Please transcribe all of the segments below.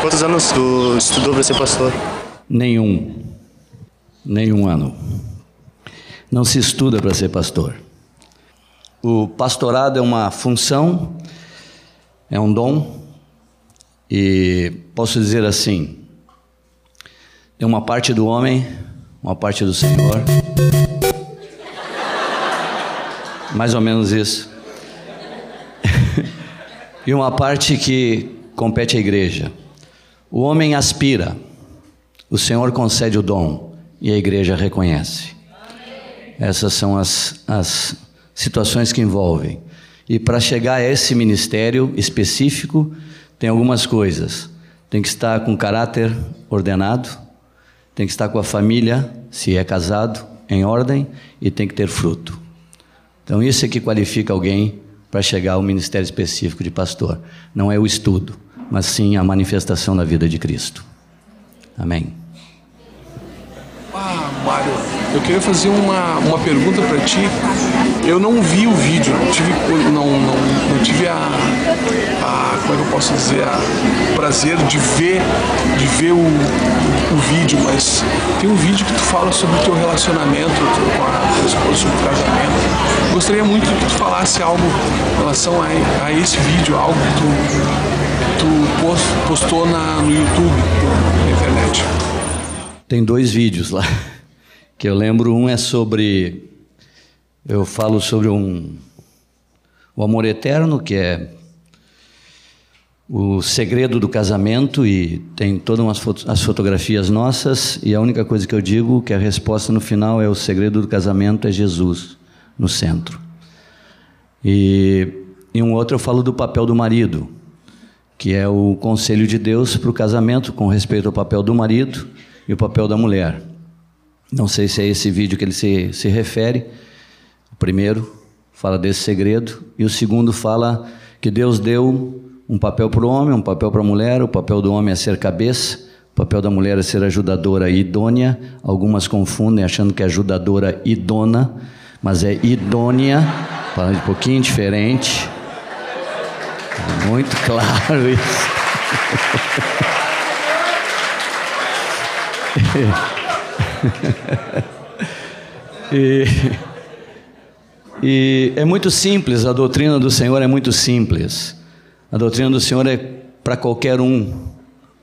Quantos anos tu estudou para ser pastor? Nenhum. Nenhum ano. Não se estuda para ser pastor. O pastorado é uma função, é um dom, e posso dizer assim: tem uma parte do homem, uma parte do Senhor. Mais ou menos isso. e uma parte que compete à igreja. O homem aspira, o Senhor concede o dom e a igreja reconhece. Essas são as, as situações que envolvem. E para chegar a esse ministério específico, tem algumas coisas. Tem que estar com caráter ordenado, tem que estar com a família, se é casado, em ordem, e tem que ter fruto. Então, isso é que qualifica alguém para chegar ao ministério específico de pastor. Não é o estudo, mas sim a manifestação da vida de Cristo. Amém. Ah, Mário, eu queria fazer uma, uma pergunta para ti. Eu não vi o vídeo, não tive, não, não, não tive a, a, como é que eu posso dizer, a, o prazer de ver, de ver o, o vídeo, mas tem um vídeo que tu fala sobre o teu relacionamento com a tua esposa, sobre o casamento. Gostaria muito que tu falasse algo em relação a, a esse vídeo, algo que tu, tu postou na, no YouTube, na internet. Tem dois vídeos lá que eu lembro. Um é sobre. Eu falo sobre um. O amor eterno, que é o segredo do casamento e tem todas foto, as fotografias nossas e a única coisa que eu digo que a resposta no final é o segredo do casamento é Jesus no centro. E em um outro eu falo do papel do marido, que é o conselho de Deus para o casamento com respeito ao papel do marido e o papel da mulher. Não sei se é esse vídeo que ele se, se refere. O primeiro fala desse segredo, e o segundo fala que Deus deu um papel para o homem, um papel para a mulher. O papel do homem é ser cabeça, o papel da mulher é ser ajudadora e idônea. Algumas confundem achando que é ajudadora idona, mas é idônea, falando um pouquinho diferente. Muito claro isso. e, e é muito simples, a doutrina do Senhor é muito simples. A doutrina do Senhor é para qualquer um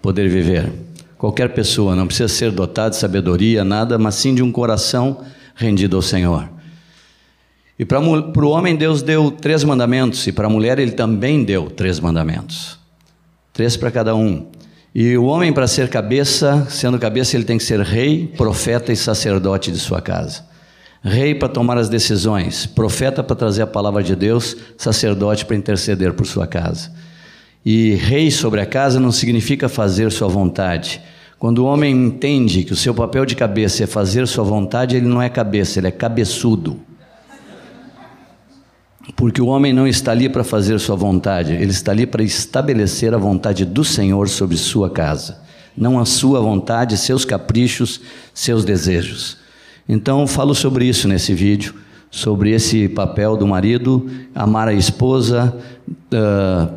poder viver. Qualquer pessoa, não precisa ser dotado de sabedoria, nada, mas sim de um coração rendido ao Senhor. E para o homem, Deus deu três mandamentos, e para a mulher, Ele também deu três mandamentos. Três para cada um. E o homem, para ser cabeça, sendo cabeça, ele tem que ser rei, profeta e sacerdote de sua casa. Rei para tomar as decisões, profeta para trazer a palavra de Deus, sacerdote para interceder por sua casa. E rei sobre a casa não significa fazer sua vontade. Quando o homem entende que o seu papel de cabeça é fazer sua vontade, ele não é cabeça, ele é cabeçudo. Porque o homem não está ali para fazer sua vontade, ele está ali para estabelecer a vontade do Senhor sobre sua casa, não a sua vontade, seus caprichos, seus desejos. Então, falo sobre isso nesse vídeo, sobre esse papel do marido, amar a esposa, uh,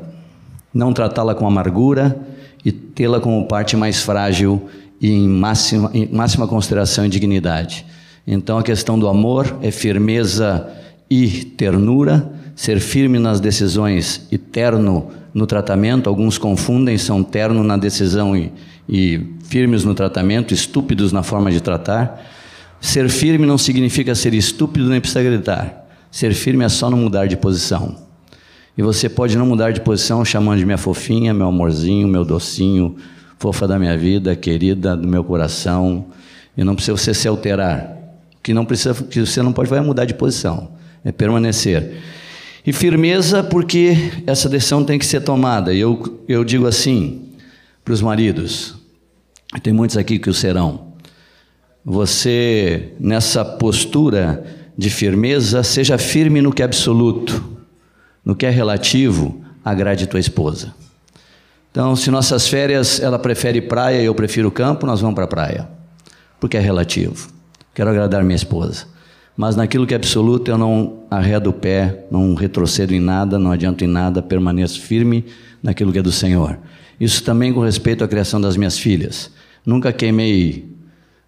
não tratá-la com amargura e tê-la como parte mais frágil e em máxima, em máxima consideração e dignidade. Então, a questão do amor é firmeza e ternura, ser firme nas decisões e terno no tratamento. Alguns confundem, são terno na decisão e, e firmes no tratamento, estúpidos na forma de tratar. Ser firme não significa ser estúpido nem precisa gritar. Ser firme é só não mudar de posição. E você pode não mudar de posição chamando de minha fofinha, meu amorzinho, meu docinho, fofa da minha vida, querida do meu coração. E não precisa você se alterar. Que não precisa, que você não pode vai mudar de posição é permanecer. E firmeza, porque essa decisão tem que ser tomada. Eu, eu digo assim para os maridos, tem muitos aqui que o serão. Você, nessa postura de firmeza, seja firme no que é absoluto, no que é relativo, agrade tua esposa. Então, se nossas férias ela prefere praia e eu prefiro campo, nós vamos para a praia. porque é relativo. Quero agradar minha esposa. Mas naquilo que é absoluto, eu não arredo o pé, não retrocedo em nada, não adianto em nada, permaneço firme naquilo que é do Senhor. Isso também com respeito à criação das minhas filhas. Nunca queimei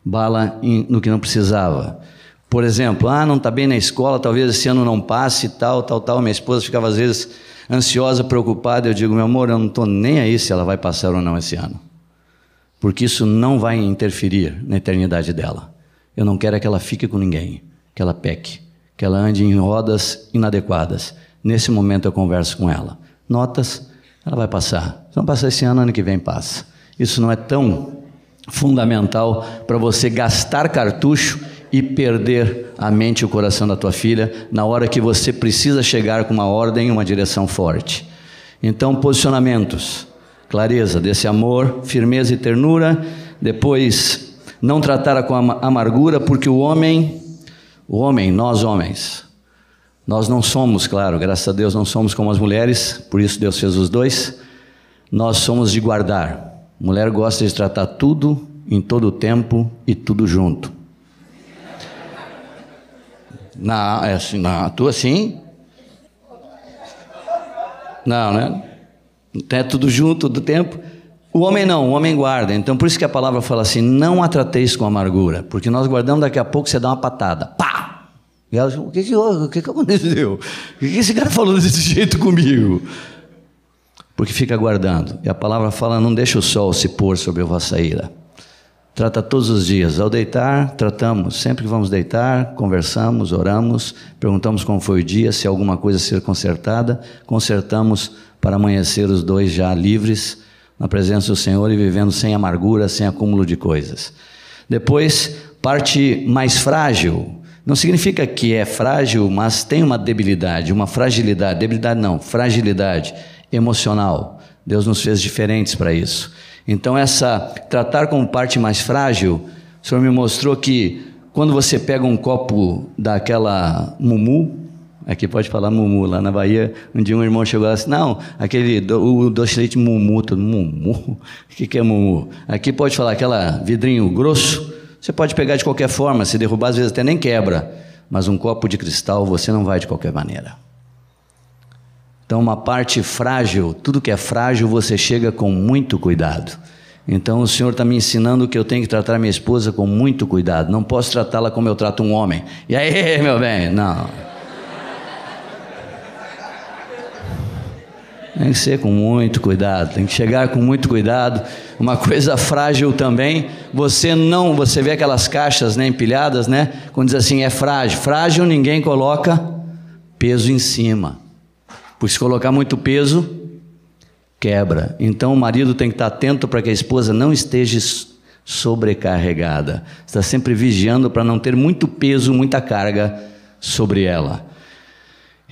bala no que não precisava. Por exemplo, ah, não está bem na escola, talvez esse ano não passe, tal, tal, tal. Minha esposa ficava às vezes ansiosa, preocupada. Eu digo, meu amor, eu não estou nem aí se ela vai passar ou não esse ano, porque isso não vai interferir na eternidade dela. Eu não quero é que ela fique com ninguém, que ela peque, que ela ande em rodas inadequadas. Nesse momento eu converso com ela. Notas, ela vai passar. Se não passar esse ano, ano que vem passa. Isso não é tão fundamental para você gastar cartucho e perder a mente e o coração da tua filha na hora que você precisa chegar com uma ordem e uma direção forte. Então, posicionamentos, clareza desse amor, firmeza e ternura. Depois, não tratar com amargura, porque o homem, o homem, nós homens, nós não somos, claro, graças a Deus não somos como as mulheres, por isso Deus fez os dois. Nós somos de guardar. Mulher gosta de tratar tudo em todo o tempo e tudo junto. Na, é assim, na tua sim? Não, né? É tudo junto do tempo. O homem não, o homem guarda. Então por isso que a palavra fala assim: não a trateis com amargura, porque nós guardamos daqui a pouco você dá uma patada. Pá! E ela, o que que, o que, que aconteceu? O que, que esse cara falou desse jeito comigo? Porque fica guardando. E a palavra fala: não deixa o sol se pôr sobre a vossa ira. Trata todos os dias. Ao deitar, tratamos. Sempre que vamos deitar, conversamos, oramos, perguntamos como foi o dia, se alguma coisa ser consertada, consertamos para amanhecer os dois já livres na presença do Senhor e vivendo sem amargura, sem acúmulo de coisas. Depois, parte mais frágil. Não significa que é frágil, mas tem uma debilidade, uma fragilidade. Debilidade não, fragilidade emocional. Deus nos fez diferentes para isso. Então, essa tratar como parte mais frágil, o Senhor me mostrou que quando você pega um copo daquela mumu, aqui pode falar mumu, lá na Bahia, um dia um irmão chegou e disse, não, aquele, o doce leite mumu, todo mumu, o que, que é mumu? Aqui pode falar aquela vidrinho grosso, você pode pegar de qualquer forma, se derrubar às vezes até nem quebra, mas um copo de cristal você não vai de qualquer maneira. Então, uma parte frágil, tudo que é frágil, você chega com muito cuidado. Então, o Senhor está me ensinando que eu tenho que tratar minha esposa com muito cuidado. Não posso tratá-la como eu trato um homem. E aí, meu bem? Não. Tem que ser com muito cuidado, tem que chegar com muito cuidado. Uma coisa frágil também, você não, você vê aquelas caixas né, empilhadas, né? Quando diz assim, é frágil. Frágil ninguém coloca peso em cima. Pois se colocar muito peso, quebra. Então o marido tem que estar atento para que a esposa não esteja sobrecarregada. Está sempre vigiando para não ter muito peso, muita carga sobre ela.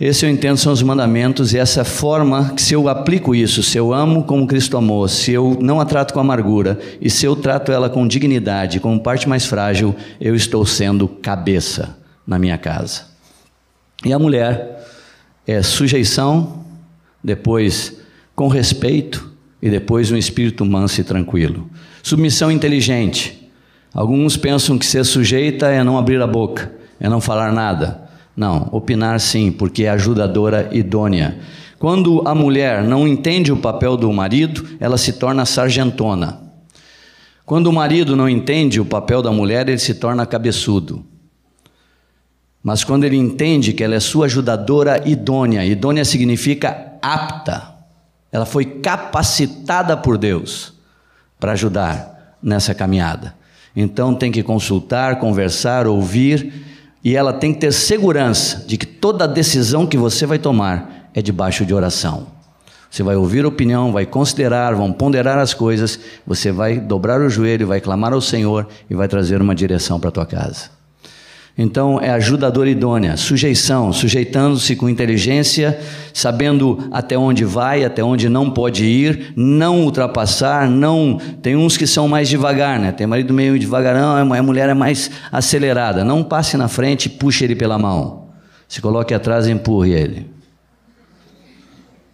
Esse eu entendo são os mandamentos e essa forma que se eu aplico isso, se eu amo como Cristo amou, se eu não a trato com amargura e se eu trato ela com dignidade, como parte mais frágil, eu estou sendo cabeça na minha casa. E a mulher é sujeição, depois com respeito e depois um espírito manso e tranquilo. Submissão inteligente. Alguns pensam que ser sujeita é não abrir a boca, é não falar nada. Não, opinar sim, porque é ajudadora idônea. Quando a mulher não entende o papel do marido, ela se torna sargentona. Quando o marido não entende o papel da mulher, ele se torna cabeçudo. Mas quando ele entende que ela é sua ajudadora idônea, idônea significa apta, ela foi capacitada por Deus para ajudar nessa caminhada. Então tem que consultar, conversar, ouvir, e ela tem que ter segurança de que toda decisão que você vai tomar é debaixo de oração. Você vai ouvir opinião, vai considerar, vão ponderar as coisas, você vai dobrar o joelho, vai clamar ao Senhor e vai trazer uma direção para a tua casa. Então é ajudadora idônea, sujeição, sujeitando-se com inteligência, sabendo até onde vai, até onde não pode ir, não ultrapassar, não. Tem uns que são mais devagar, né? Tem marido meio devagarão, a mulher é mais acelerada. Não passe na frente e puxe ele pela mão. Se coloque atrás e empurre ele.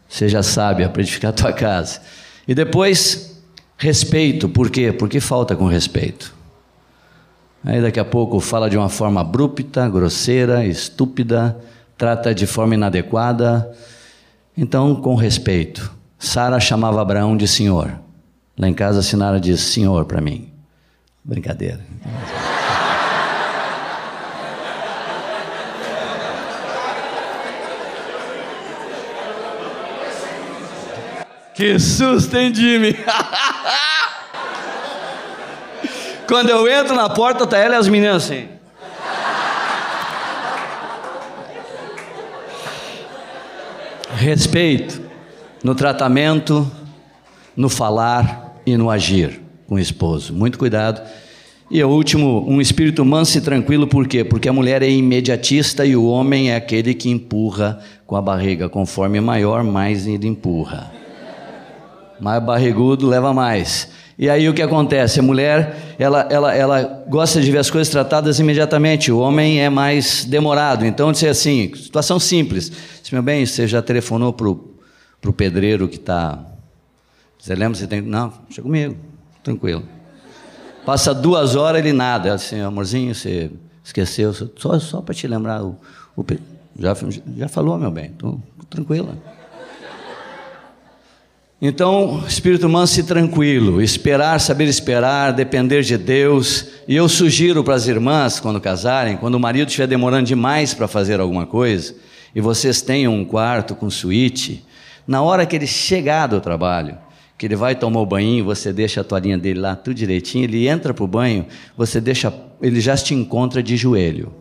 Seja sábia para edificar a tua casa. E depois, respeito. Por quê? Porque falta com respeito. Aí daqui a pouco fala de uma forma abrupta, grosseira, estúpida, trata de forma inadequada. Então, com respeito, Sara chamava Abraão de senhor. Lá em casa Sinara diz senhor para mim. Brincadeira. Que susto, hein, Jimmy? Quando eu entro na porta, tá ela e as meninas assim. Respeito no tratamento, no falar e no agir com o esposo. Muito cuidado. E o último, um espírito manso e tranquilo, por quê? Porque a mulher é imediatista e o homem é aquele que empurra com a barriga. Conforme maior, mais ele empurra. Mais barrigudo leva mais. E aí o que acontece? A mulher, ela, ela, ela gosta de ver as coisas tratadas imediatamente, o homem é mais demorado. Então, dizer assim, situação simples. Se meu bem, você já telefonou para o pedreiro que está. Você lembra? Você tem. Não, deixa comigo, tranquilo. Passa duas horas, ele nada. Ela assim, amorzinho, você esqueceu, só, só para te lembrar. O, o, já, já falou, meu bem, estou tranquila. Então, espírito manso e tranquilo, esperar, saber esperar, depender de Deus. E eu sugiro para as irmãs, quando casarem, quando o marido estiver demorando demais para fazer alguma coisa, e vocês tenham um quarto com suíte, na hora que ele chegar do trabalho, que ele vai tomar o banho, você deixa a toalhinha dele lá tudo direitinho, ele entra para o banho, você deixa, ele já te encontra de joelho.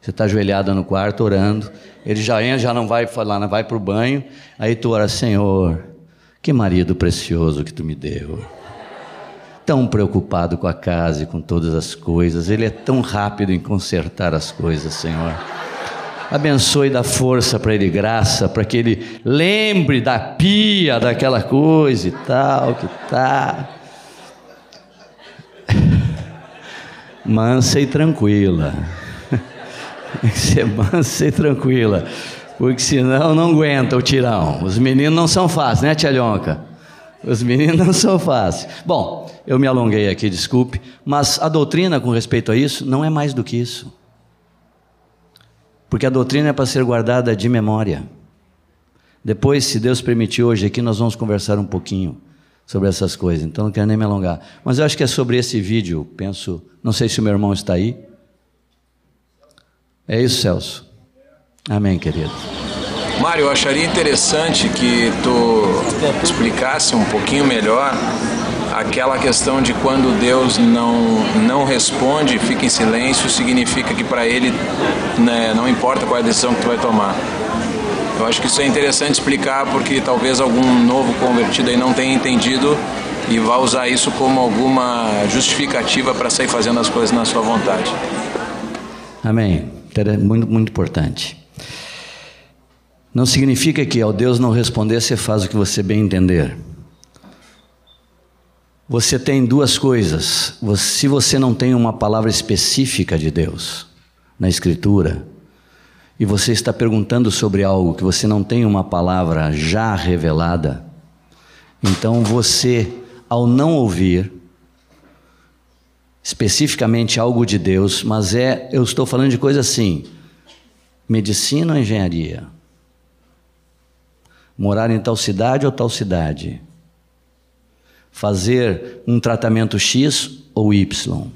Você está ajoelhada no quarto orando, ele já entra, já não vai falar, não vai para o banho, aí tu ora, Senhor, que marido precioso que tu me deu. Tão preocupado com a casa e com todas as coisas. Ele é tão rápido em consertar as coisas, Senhor. Abençoe e dá força para ele, graça, para que ele lembre da pia, daquela coisa e tal, que tá. Mansa e tranquila. Tem que ser mansa e tranquila porque senão não aguenta o tirão. Os meninos não são fáceis, né, Tia Lonca? Os meninos não são fáceis. Bom, eu me alonguei aqui, desculpe, mas a doutrina com respeito a isso não é mais do que isso. Porque a doutrina é para ser guardada de memória. Depois, se Deus permitir, hoje aqui nós vamos conversar um pouquinho sobre essas coisas, então não quero nem me alongar. Mas eu acho que é sobre esse vídeo, penso, não sei se o meu irmão está aí. É isso, Celso. Amém, querido. Mário, eu acharia interessante que tu explicasse um pouquinho melhor aquela questão de quando Deus não, não responde, fica em silêncio, significa que para Ele né, não importa qual é a decisão que tu vai tomar. Eu acho que isso é interessante explicar porque talvez algum novo convertido aí não tenha entendido e vá usar isso como alguma justificativa para sair fazendo as coisas na sua vontade. Amém. Muito, muito importante. Não significa que ao Deus não responder, você faz o que você bem entender. Você tem duas coisas. Se você não tem uma palavra específica de Deus na Escritura, e você está perguntando sobre algo que você não tem uma palavra já revelada, então você, ao não ouvir especificamente algo de Deus, mas é, eu estou falando de coisa assim, medicina ou engenharia? Morar em tal cidade ou tal cidade, fazer um tratamento X ou Y.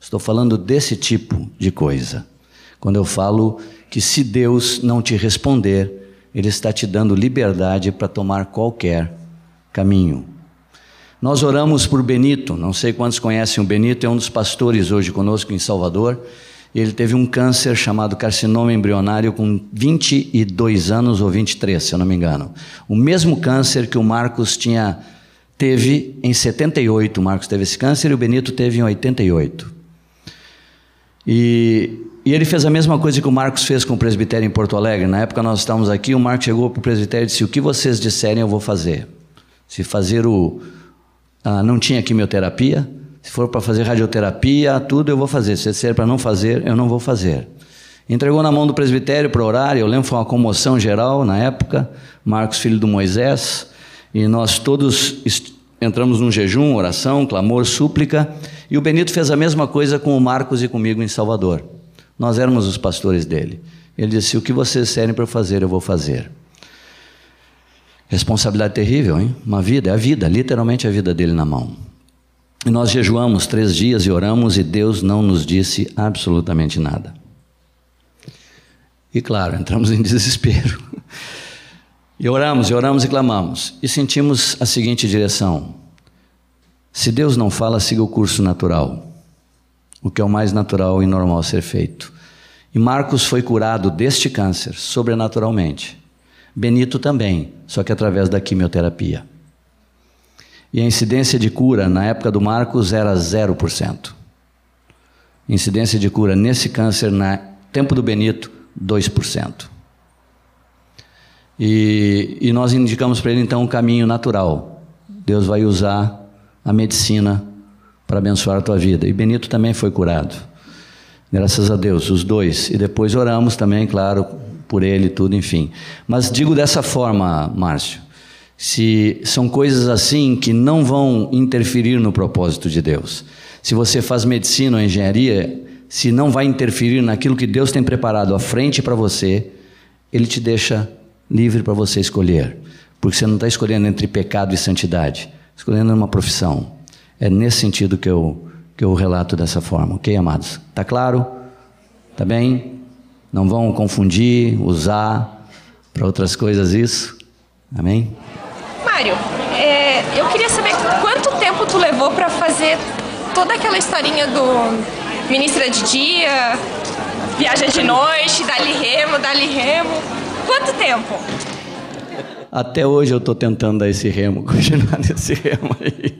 Estou falando desse tipo de coisa. Quando eu falo que se Deus não te responder, Ele está te dando liberdade para tomar qualquer caminho. Nós oramos por Benito, não sei quantos conhecem o Benito, é um dos pastores hoje conosco em Salvador. Ele teve um câncer chamado carcinoma embrionário com 22 anos ou 23, se eu não me engano. O mesmo câncer que o Marcos tinha teve em 78. O Marcos teve esse câncer e o Benito teve em 88. E, e ele fez a mesma coisa que o Marcos fez com o presbitério em Porto Alegre. Na época nós estávamos aqui, o Marcos chegou para o presbitério e disse: O que vocês disserem, eu vou fazer. Se fazer o. Ah, não tinha quimioterapia, se for para fazer radioterapia, tudo eu vou fazer. Se ser para não fazer, eu não vou fazer. Entregou na mão do presbitério para orar. Eu lembro foi uma comoção geral na época. Marcos, filho do Moisés. E nós todos entramos num jejum, oração, clamor, súplica. E o Benito fez a mesma coisa com o Marcos e comigo em Salvador. Nós éramos os pastores dele. Ele disse: O que vocês serem para fazer, eu vou fazer. Responsabilidade terrível, hein? Uma vida, é a vida, literalmente a vida dele na mão. Nós jejuamos três dias e oramos e Deus não nos disse absolutamente nada. E claro, entramos em desespero. E oramos, e oramos e clamamos. E sentimos a seguinte direção: se Deus não fala, siga o curso natural, o que é o mais natural e normal ser feito. E Marcos foi curado deste câncer sobrenaturalmente. Benito também, só que através da quimioterapia. E a incidência de cura na época do Marcos era 0%. Incidência de cura nesse câncer no tempo do Benito, 2%. E, e nós indicamos para ele então um caminho natural. Deus vai usar a medicina para abençoar a tua vida. E Benito também foi curado. Graças a Deus, os dois. E depois oramos também, claro, por ele tudo, enfim. Mas digo dessa forma, Márcio, se são coisas assim que não vão interferir no propósito de Deus. Se você faz medicina ou engenharia, se não vai interferir naquilo que Deus tem preparado à frente para você, Ele te deixa livre para você escolher. Porque você não está escolhendo entre pecado e santidade, escolhendo uma profissão. É nesse sentido que eu, que eu relato dessa forma, ok, amados? Está claro? Está bem? Não vão confundir, usar para outras coisas isso? Amém? Mário, é, eu queria saber quanto tempo tu levou para fazer toda aquela historinha do ministra de dia, viaja de noite, dali remo, dali remo. Quanto tempo? Até hoje eu estou tentando dar esse remo, continuar nesse remo aí.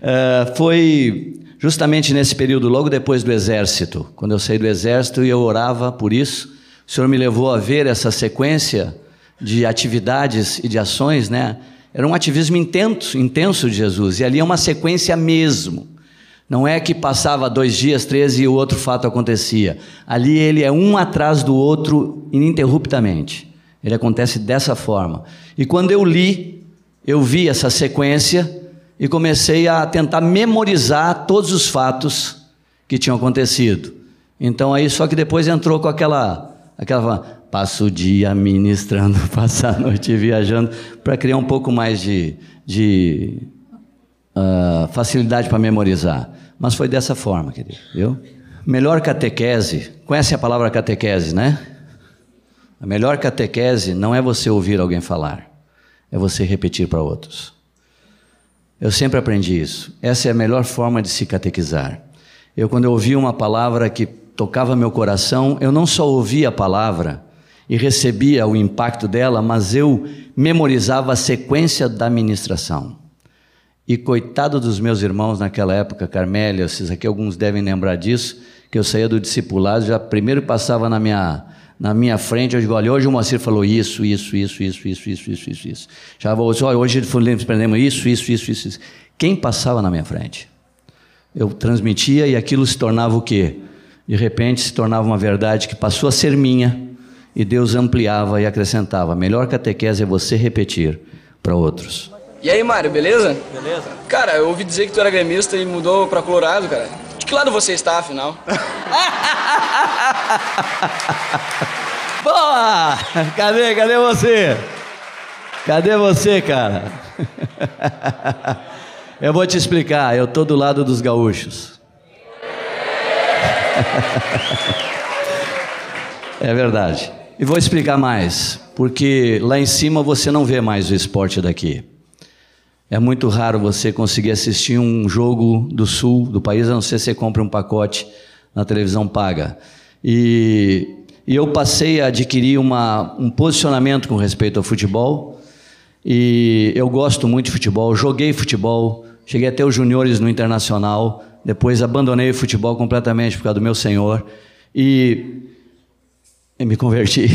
Uh, foi justamente nesse período, logo depois do exército, quando eu saí do exército e eu orava por isso, o Senhor me levou a ver essa sequência de atividades e de ações, né? Era um ativismo intenso, intenso de Jesus, e ali é uma sequência mesmo. Não é que passava dois dias, três e o outro fato acontecia. Ali ele é um atrás do outro ininterruptamente. Ele acontece dessa forma. E quando eu li, eu vi essa sequência e comecei a tentar memorizar todos os fatos que tinham acontecido. Então aí só que depois entrou com aquela aquela passa o dia ministrando, passa a noite viajando para criar um pouco mais de, de uh, facilidade para memorizar. Mas foi dessa forma, querido, viu? Melhor catequese, conhece a palavra catequese, né? A melhor catequese não é você ouvir alguém falar, é você repetir para outros. Eu sempre aprendi isso. Essa é a melhor forma de se catequizar. Eu, quando eu ouvi uma palavra que tocava meu coração, eu não só ouvia a palavra e recebia o impacto dela, mas eu memorizava a sequência da ministração. E coitado dos meus irmãos naquela época, Carmélia, vocês aqui alguns devem lembrar disso, que eu saía do discipulado, já primeiro passava na minha na minha frente, eu digo, olha, hoje o Moacir falou isso, isso, isso, isso, isso, isso, isso, isso, isso. Já vou, olha, hoje aprendemos isso, isso, isso, isso, isso. Quem passava na minha frente? Eu transmitia e aquilo se tornava o quê? De repente se tornava uma verdade que passou a ser minha e Deus ampliava e acrescentava. A melhor catequese é você repetir para outros. E aí, Mário, beleza? Beleza. Cara, eu ouvi dizer que tu era gremista e mudou para Colorado, cara. De que lado você está, afinal? Boa! Cadê, cadê você? Cadê você, cara? Eu vou te explicar, eu tô do lado dos gaúchos. É verdade. E vou explicar mais, porque lá em cima você não vê mais o esporte daqui. É muito raro você conseguir assistir um jogo do sul do país, a não ser se você compra um pacote na televisão paga. E, e eu passei a adquirir uma, um posicionamento com respeito ao futebol. E eu gosto muito de futebol, joguei futebol, cheguei até os juniores no internacional, depois abandonei o futebol completamente por causa do meu senhor. E e me converti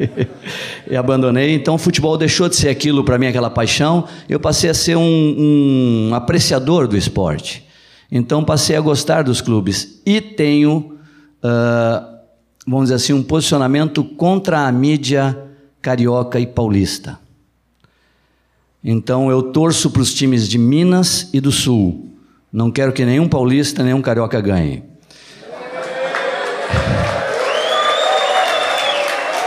e abandonei. Então, o futebol deixou de ser aquilo para mim, aquela paixão. Eu passei a ser um, um, apreciador do esporte. Então, passei a gostar dos clubes e tenho, uh, vamos dizer assim, um posicionamento contra a mídia carioca e paulista. Então, eu torço para os times de Minas e do Sul, Não quero que nenhum paulista, nenhum carioca ganhe.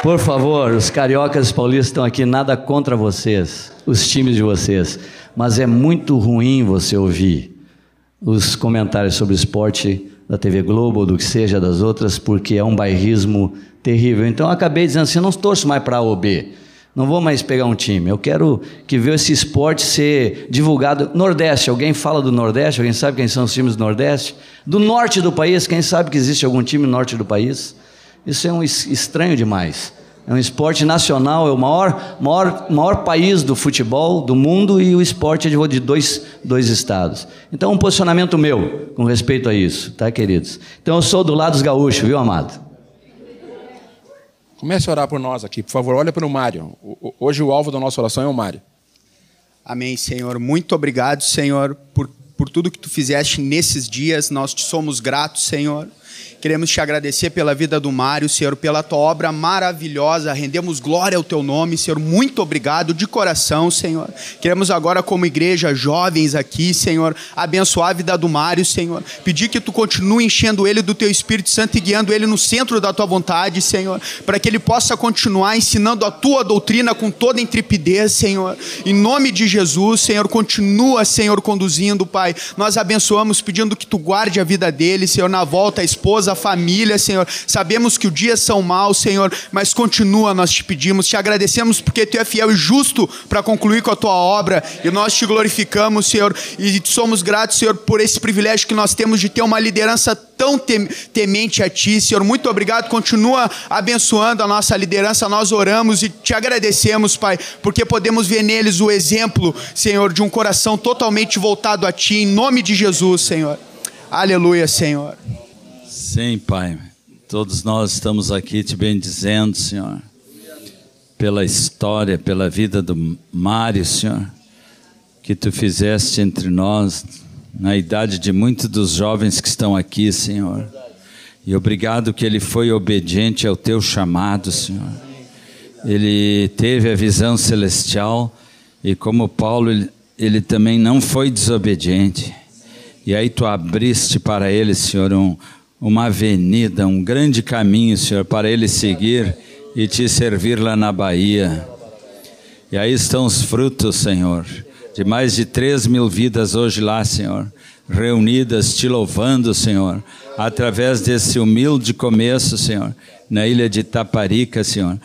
Por favor, os cariocas paulistas estão aqui, nada contra vocês, os times de vocês, mas é muito ruim você ouvir os comentários sobre esporte da TV Globo ou do que seja das outras, porque é um bairrismo terrível. Então eu acabei dizendo assim, eu não torço mais para A ou B, não vou mais pegar um time. Eu quero que veja esse esporte ser divulgado. Nordeste, alguém fala do Nordeste? Alguém sabe quem são os times do Nordeste? Do norte do país, quem sabe que existe algum time no norte do país? Isso é um estranho demais. É um esporte nacional, é o maior, maior, maior país do futebol do mundo e o esporte é de dois, dois estados. Então, um posicionamento meu com respeito a isso, tá, queridos? Então, eu sou do lado dos gaúchos, viu, amado? Comece a orar por nós aqui, por favor. Olha para o Mário. Hoje o alvo da nossa oração é o Mário. Amém, Senhor. Muito obrigado, Senhor, por, por tudo que tu fizeste nesses dias. Nós te somos gratos, Senhor. Queremos te agradecer pela vida do Mário, Senhor, pela tua obra maravilhosa. Rendemos glória ao teu nome, Senhor. Muito obrigado de coração, Senhor. Queremos agora, como igreja, jovens aqui, Senhor, abençoar a vida do Mário, Senhor. Pedir que tu continue enchendo ele do teu Espírito Santo e guiando ele no centro da tua vontade, Senhor, para que ele possa continuar ensinando a tua doutrina com toda intrepidez, Senhor. Em nome de Jesus, Senhor, continua, Senhor, conduzindo, Pai. Nós abençoamos pedindo que tu guarde a vida dele, Senhor, na volta esposa, a família, Senhor. Sabemos que os dias são maus, Senhor, mas continua, nós te pedimos, te agradecemos porque tu é fiel e justo para concluir com a tua obra e nós te glorificamos, Senhor, e somos gratos, Senhor, por esse privilégio que nós temos de ter uma liderança tão temente a ti, Senhor. Muito obrigado, continua abençoando a nossa liderança. Nós oramos e te agradecemos, Pai, porque podemos ver neles o exemplo, Senhor, de um coração totalmente voltado a ti, em nome de Jesus, Senhor. Aleluia, Senhor. Sim, Pai. Todos nós estamos aqui te bendizendo, Senhor, pela história, pela vida do Mário, Senhor, que tu fizeste entre nós, na idade de muitos dos jovens que estão aqui, Senhor. E obrigado que ele foi obediente ao teu chamado, Senhor. Ele teve a visão celestial e, como Paulo, ele, ele também não foi desobediente. E aí tu abriste para ele, Senhor, um, uma avenida, um grande caminho, Senhor, para ele seguir e te servir lá na Bahia. E aí estão os frutos, Senhor, de mais de três mil vidas hoje lá, Senhor, reunidas te louvando, Senhor, através desse humilde começo, Senhor, na ilha de Taparica, Senhor.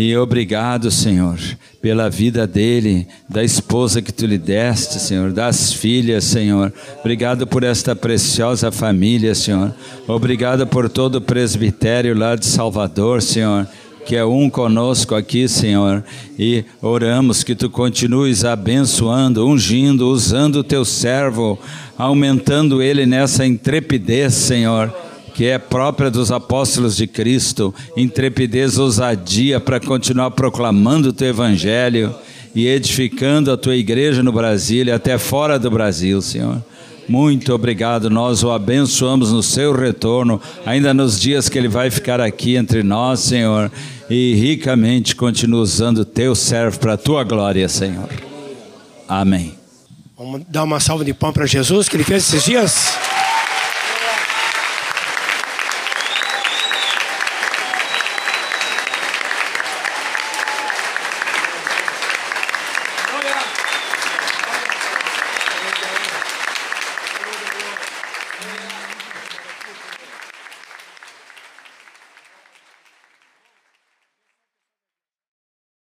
E obrigado, Senhor, pela vida dele, da esposa que tu lhe deste, Senhor, das filhas, Senhor. Obrigado por esta preciosa família, Senhor. Obrigado por todo o presbitério lá de Salvador, Senhor que é um conosco aqui, Senhor, e oramos que tu continues abençoando, ungindo, usando o teu servo, aumentando ele nessa intrepidez, Senhor que é própria dos apóstolos de Cristo, intrepidez, ousadia para continuar proclamando o teu evangelho e edificando a tua igreja no Brasil e até fora do Brasil, Senhor. Muito obrigado, nós o abençoamos no seu retorno, ainda nos dias que ele vai ficar aqui entre nós, Senhor, e ricamente continua usando o teu servo para a tua glória, Senhor. Amém. Vamos dar uma salva de pão para Jesus que ele fez esses dias.